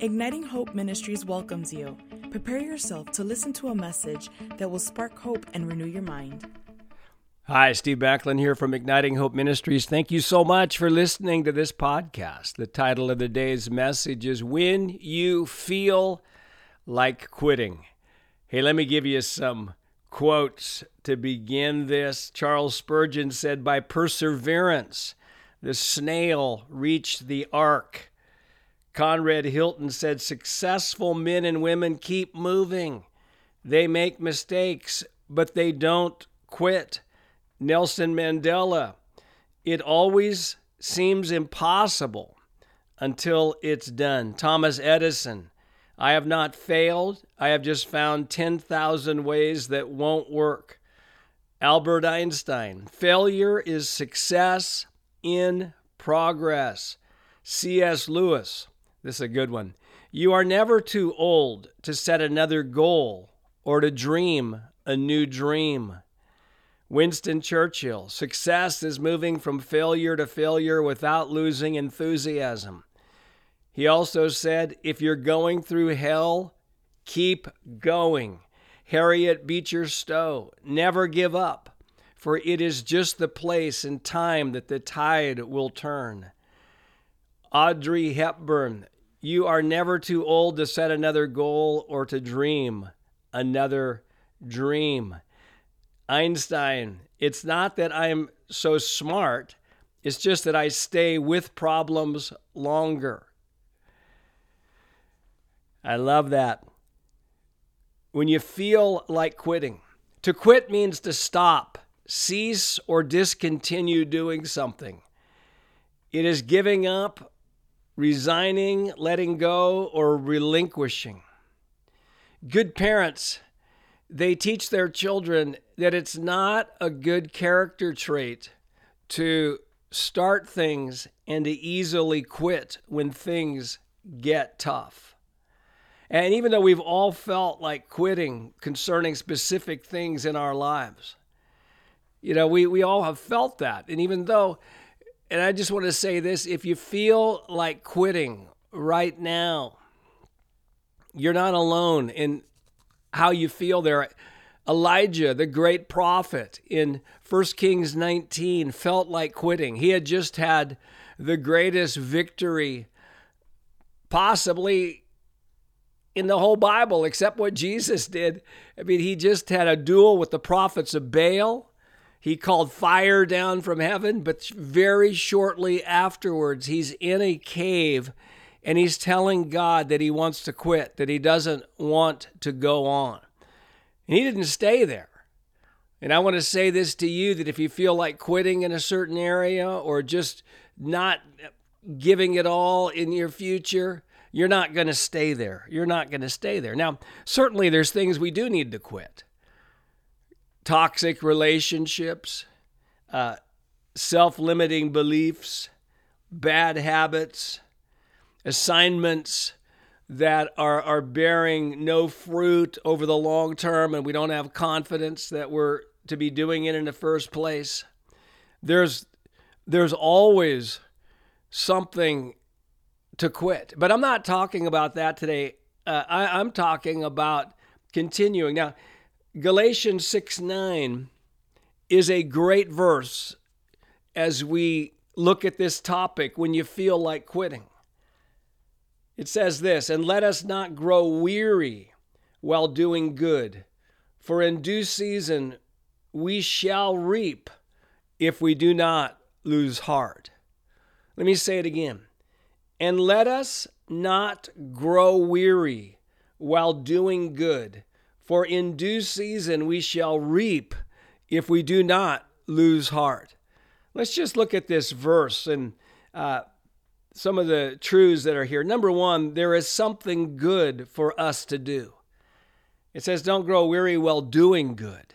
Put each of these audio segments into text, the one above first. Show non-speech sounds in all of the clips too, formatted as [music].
Igniting Hope Ministries welcomes you. Prepare yourself to listen to a message that will spark hope and renew your mind. Hi, Steve Backlund here from Igniting Hope Ministries. Thank you so much for listening to this podcast. The title of the day's message is When You Feel Like Quitting. Hey, let me give you some quotes to begin this. Charles Spurgeon said, By perseverance, the snail reached the ark. Conrad Hilton said, Successful men and women keep moving. They make mistakes, but they don't quit. Nelson Mandela, it always seems impossible until it's done. Thomas Edison, I have not failed. I have just found 10,000 ways that won't work. Albert Einstein, failure is success in progress. C.S. Lewis, this is a good one. You are never too old to set another goal or to dream a new dream. Winston Churchill, success is moving from failure to failure without losing enthusiasm. He also said, if you're going through hell, keep going. Harriet Beecher Stowe, never give up, for it is just the place and time that the tide will turn. Audrey Hepburn, you are never too old to set another goal or to dream another dream. Einstein, it's not that I'm so smart, it's just that I stay with problems longer. I love that. When you feel like quitting, to quit means to stop, cease, or discontinue doing something. It is giving up, resigning, letting go, or relinquishing. Good parents, they teach their children that it's not a good character trait to start things and to easily quit when things get tough. And even though we've all felt like quitting concerning specific things in our lives, you know, we, we all have felt that. And even though, and I just want to say this if you feel like quitting right now, you're not alone in how you feel there. Elijah, the great prophet in 1 Kings 19, felt like quitting. He had just had the greatest victory possibly in the whole Bible except what Jesus did. I mean, he just had a duel with the prophets of Baal. He called fire down from heaven, but very shortly afterwards, he's in a cave and he's telling God that he wants to quit, that he doesn't want to go on. And he didn't stay there. And I want to say this to you that if you feel like quitting in a certain area or just not giving it all in your future, you're not going to stay there. You're not going to stay there. Now, certainly there's things we do need to quit toxic relationships, uh, self limiting beliefs, bad habits, assignments that are, are bearing no fruit over the long term and we don't have confidence that we're to be doing it in the first place. There's there's always something to quit. But I'm not talking about that today. Uh, I, I'm talking about continuing. Now, Galatians 6 9 is a great verse as we look at this topic when you feel like quitting. It says this, and let us not grow weary while doing good, for in due season we shall reap if we do not lose heart. Let me say it again. And let us not grow weary while doing good, for in due season we shall reap if we do not lose heart. Let's just look at this verse and uh, some of the truths that are here. Number one, there is something good for us to do. It says, Don't grow weary while doing good.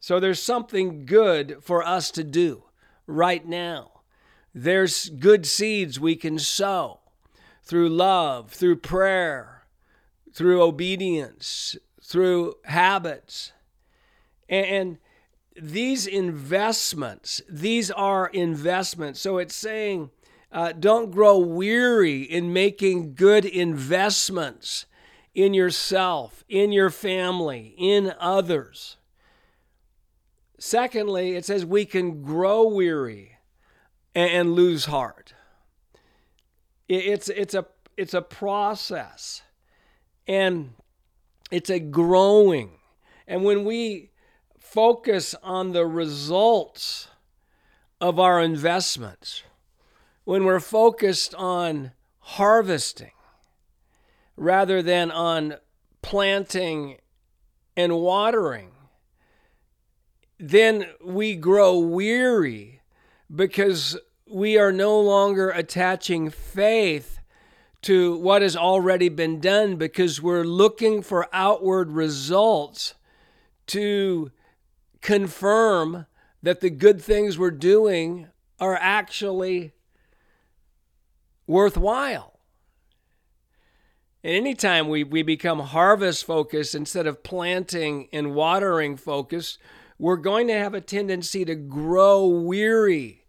So there's something good for us to do right now. There's good seeds we can sow through love, through prayer, through obedience, through habits. And these investments, these are investments. So it's saying Uh, don't grow weary in making good investments in yourself, in your family, in others. Secondly, it says we can grow weary and, lose heart. It's, it's, a, it's a process and it's a growing. And when we focus on the results of our investments, when we're focused on harvesting rather than on planting and watering, then we grow weary because we are no longer attaching faith to what has already been done because we're looking for outward results to confirm that the good things we're doing are actually worthwhile. And anytime we, we become harvest focused instead of planting and watering focused, we're going to have a tendency to grow weary.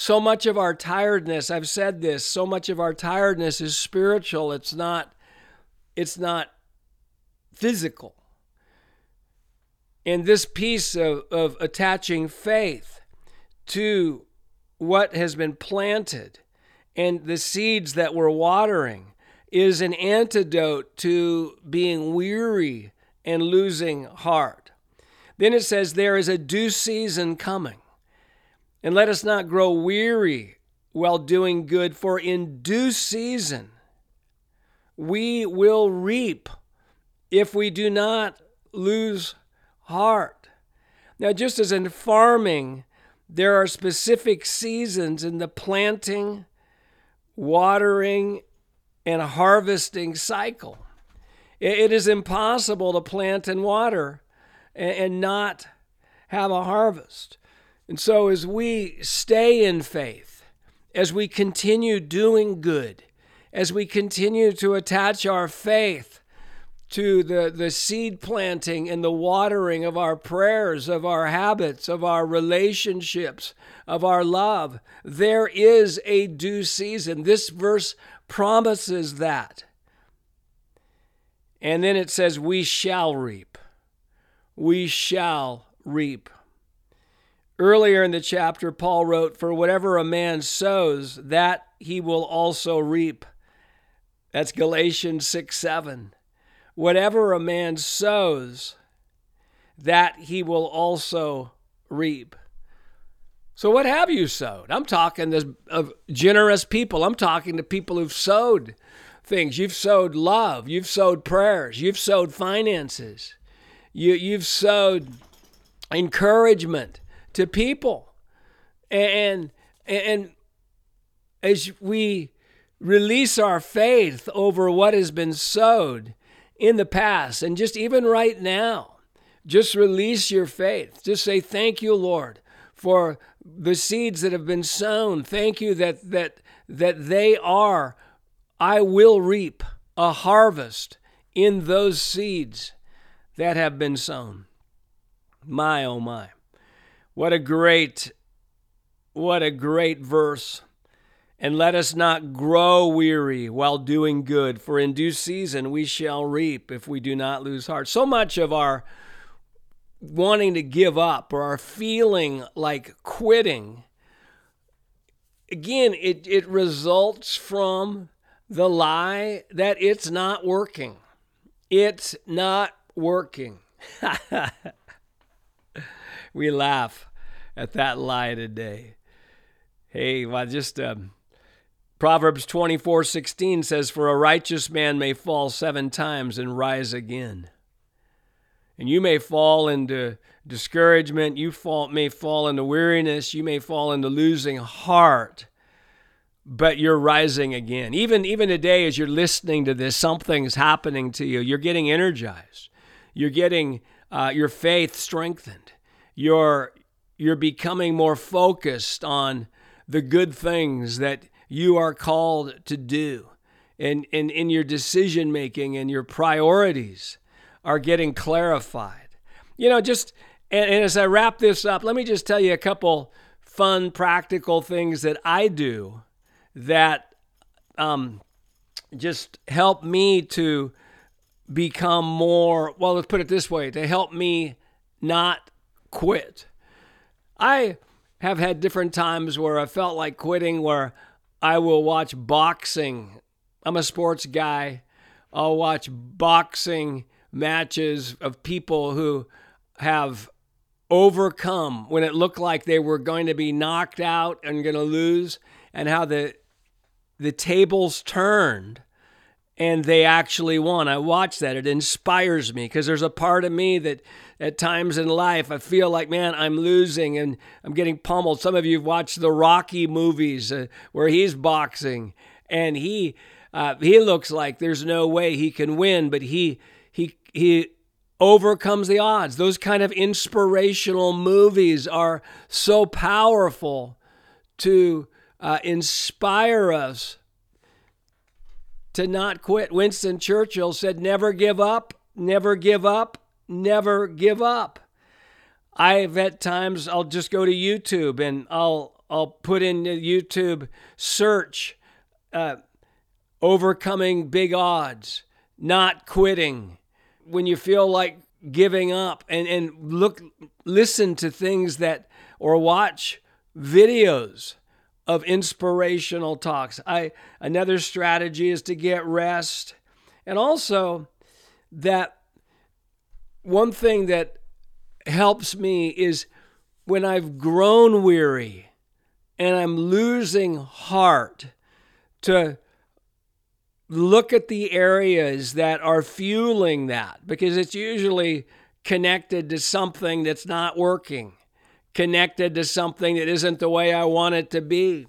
So much of our tiredness, I've said this, so much of our tiredness is spiritual. It's not it's not physical. And this piece of, of attaching faith to what has been planted and the seeds that we're watering is an antidote to being weary and losing heart. Then it says, There is a due season coming. And let us not grow weary while doing good, for in due season we will reap if we do not lose heart. Now, just as in farming, there are specific seasons in the planting, watering, and harvesting cycle. It is impossible to plant and water and not have a harvest. And so, as we stay in faith, as we continue doing good, as we continue to attach our faith to the, the seed planting and the watering of our prayers, of our habits, of our relationships, of our love, there is a due season. This verse promises that. And then it says, We shall reap. We shall reap. Earlier in the chapter, Paul wrote, For whatever a man sows, that he will also reap. That's Galatians 6 7. Whatever a man sows, that he will also reap. So, what have you sowed? I'm talking to of generous people. I'm talking to people who've sowed things. You've sowed love. You've sowed prayers. You've sowed finances. You, you've sowed encouragement to people. And, and as we release our faith over what has been sowed in the past, and just even right now, just release your faith. Just say, Thank you, Lord, for the seeds that have been sown. Thank you that, that, that they are, I will reap a harvest in those seeds that have been sown. My, oh, my. What a great, what a great verse. And let us not grow weary while doing good, for in due season we shall reap if we do not lose heart. So much of our wanting to give up or our feeling like quitting, again, it, it results from the lie that it's not working. It's not working. [laughs] we laugh at that lie today. Hey, well, just um, Proverbs 24 16 says, For a righteous man may fall seven times and rise again. And you may fall into discouragement, you fall, may fall into weariness, you may fall into losing heart, but you're rising again. Even, even today, as you're listening to this, something's happening to you. You're getting energized, you're getting uh, your faith strengthened. You're, you're becoming more focused on the good things that you are called to do and, and in your decision making and your priorities are getting clarified. You know, just and, and as I wrap this up, let me just tell you a couple fun, practical things that I do that um, just help me to become more, well, let's put it this way to help me not quit. I have had different times where I felt like quitting, where I will watch boxing. I'm a sports guy. I'll watch boxing matches of people who have overcome when it looked like they were going to be knocked out and going to lose, and how the the tables turned and they actually won. I watch that. It inspires me because there's a part of me that at times in life I feel like, man, I'm losing and I'm getting pummeled. Some of you have watched the Rocky movies uh, where he's boxing and he uh, he looks like there's no way he can win, but he he he overcomes the odds. Those kind of inspirational movies are so powerful to uh, inspire us to not quit. Winston Churchill said, Never give up, never give up, never give up. I've at times I'll just go to YouTube and I'll I'll put in the YouTube search uh, overcoming big odds, not quitting. When you feel like giving up and, and look listen to things that or watch videos of inspirational talks. I another strategy is to get rest. And also that one thing that helps me is when I've grown weary and I'm losing heart to look at the areas that are fueling that because it's usually connected to something that's not working connected to something that isn't the way I want it to be,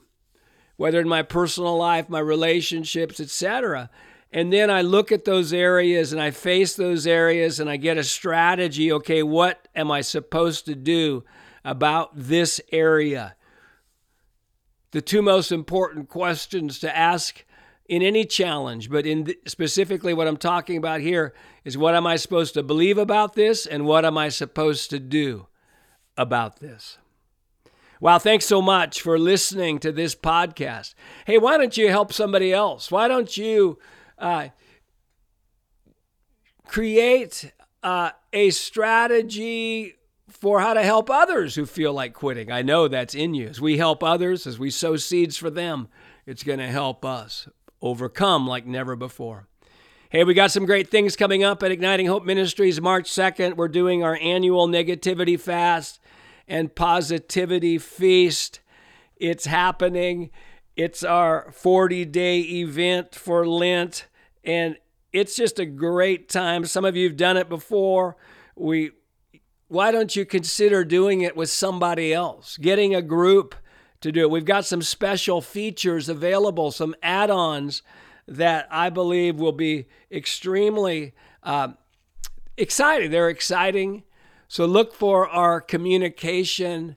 whether in my personal life, my relationships, etc. And then I look at those areas and I face those areas and I get a strategy. Okay, what am I supposed to do about this area? The two most important questions to ask in any challenge, but in specifically what I'm talking about here is what am I supposed to believe about this and what am I supposed to do? About this. Wow, thanks so much for listening to this podcast. Hey, why don't you help somebody else? Why don't you uh, create uh, a strategy for how to help others who feel like quitting? I know that's in you. As we help others, as we sow seeds for them, it's going to help us overcome like never before. Hey, we got some great things coming up at Igniting Hope Ministries March 2nd. We're doing our annual negativity fast and positivity feast. It's happening. It's our 40 day event for Lent, and it's just a great time. Some of you have done it before. We, why don't you consider doing it with somebody else? Getting a group to do it. We've got some special features available, some add ons that I believe will be extremely uh, exciting. They're exciting. So look for our communication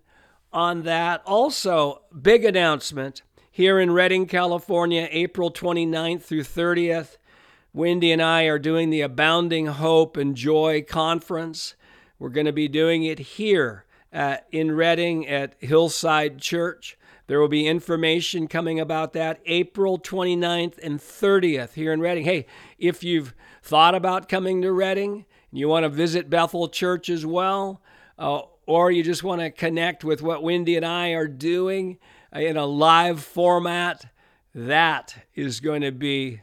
on that. Also, big announcement here in Redding, California, April 29th through 30th. Wendy and I are doing the Abounding Hope and Joy Conference. We're going to be doing it here at, in Redding at Hillside Church. There will be information coming about that April 29th and 30th here in Redding. Hey, if you've thought about coming to Redding you want to visit Bethel Church as well, uh, or you just want to connect with what Wendy and I are doing in a live format, that is going to be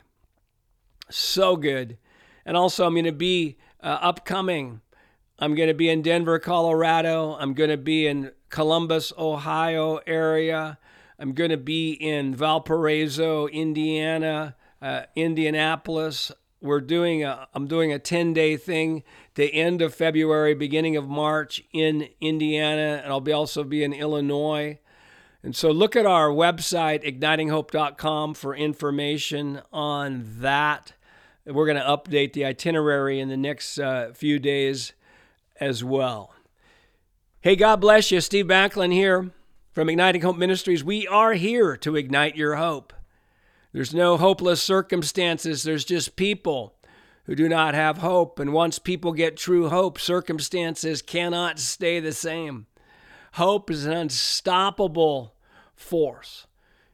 so good. And also, I'm going to be uh, upcoming. I'm going to be in Denver, Colorado. I'm going to be in Columbus, Ohio area. I'm going to be in Valparaiso, Indiana, uh, Indianapolis. We're doing a, I'm doing a 10 day thing the end of February, beginning of March in Indiana, and I'll be also be in Illinois. And so look at our website, ignitinghope.com, for information on that. We're going to update the itinerary in the next uh, few days as well. Hey, God bless you. Steve Backlund here from Igniting Hope Ministries. We are here to ignite your hope. There's no hopeless circumstances, there's just people who do not have hope. And once people get true hope, circumstances cannot stay the same. Hope is an unstoppable force.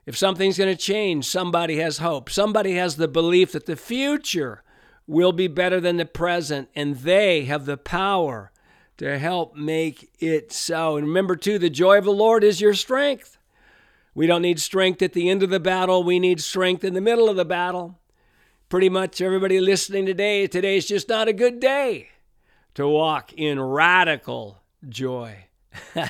If something's going to change, somebody has hope. Somebody has the belief that the future will be better than the present, and they have the power to help make it so. And remember, too, the joy of the Lord is your strength. We don't need strength at the end of the battle, we need strength in the middle of the battle. Pretty much everybody listening today, today is just not a good day to walk in radical joy.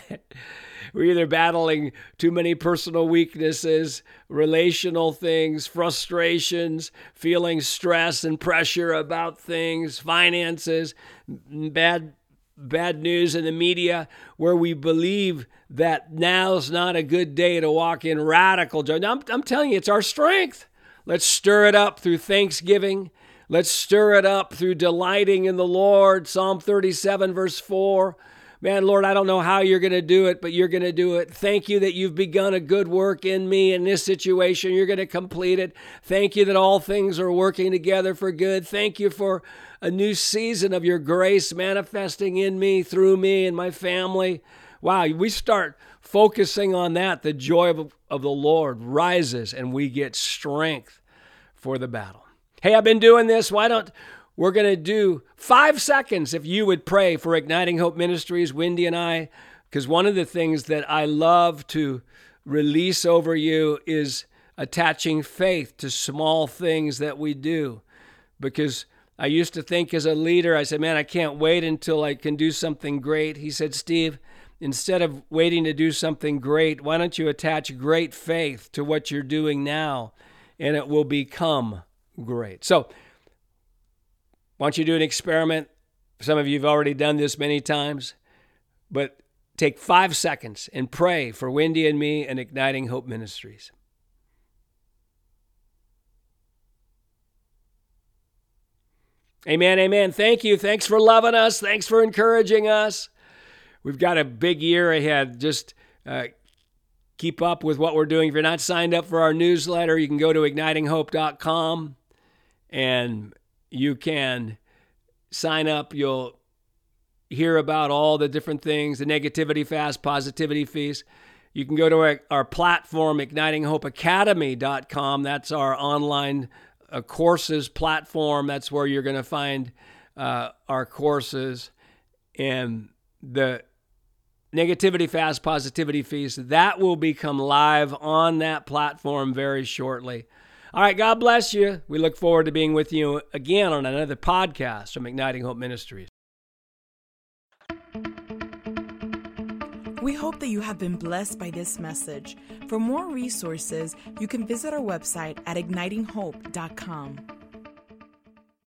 [laughs] We're either battling too many personal weaknesses, relational things, frustrations, feeling stress and pressure about things, finances, bad bad news in the media where we believe that now's not a good day to walk in radical joy. I'm, I'm telling you, it's our strength. Let's stir it up through thanksgiving. Let's stir it up through delighting in the Lord. Psalm 37, verse 4 man, Lord, I don't know how you're going to do it, but you're going to do it. Thank you that you've begun a good work in me in this situation. You're going to complete it. Thank you that all things are working together for good. Thank you for a new season of your grace manifesting in me, through me, and my family. Wow, we start focusing on that. The joy of, of the Lord rises and we get strength for the battle. Hey, I've been doing this. Why don't we're going to do five seconds if you would pray for Igniting Hope Ministries, Wendy and I, because one of the things that I love to release over you is attaching faith to small things that we do. Because I used to think as a leader, I said, man, I can't wait until I can do something great. He said, Steve, instead of waiting to do something great, why don't you attach great faith to what you're doing now and it will become great. So, why don't you do an experiment? Some of you have already done this many times, but take five seconds and pray for Wendy and me and Igniting Hope Ministries. Amen, amen. Thank you. Thanks for loving us. Thanks for encouraging us. We've got a big year ahead. Just uh, keep up with what we're doing. If you're not signed up for our newsletter, you can go to ignitinghope.com and you can sign up. You'll hear about all the different things the negativity fast, positivity feast. You can go to our, our platform, ignitinghopeacademy.com. That's our online uh, courses platform. That's where you're going to find uh, our courses. And the Negativity Fast Positivity Feast, that will become live on that platform very shortly. All right, God bless you. We look forward to being with you again on another podcast from Igniting Hope Ministries. We hope that you have been blessed by this message. For more resources, you can visit our website at ignitinghope.com.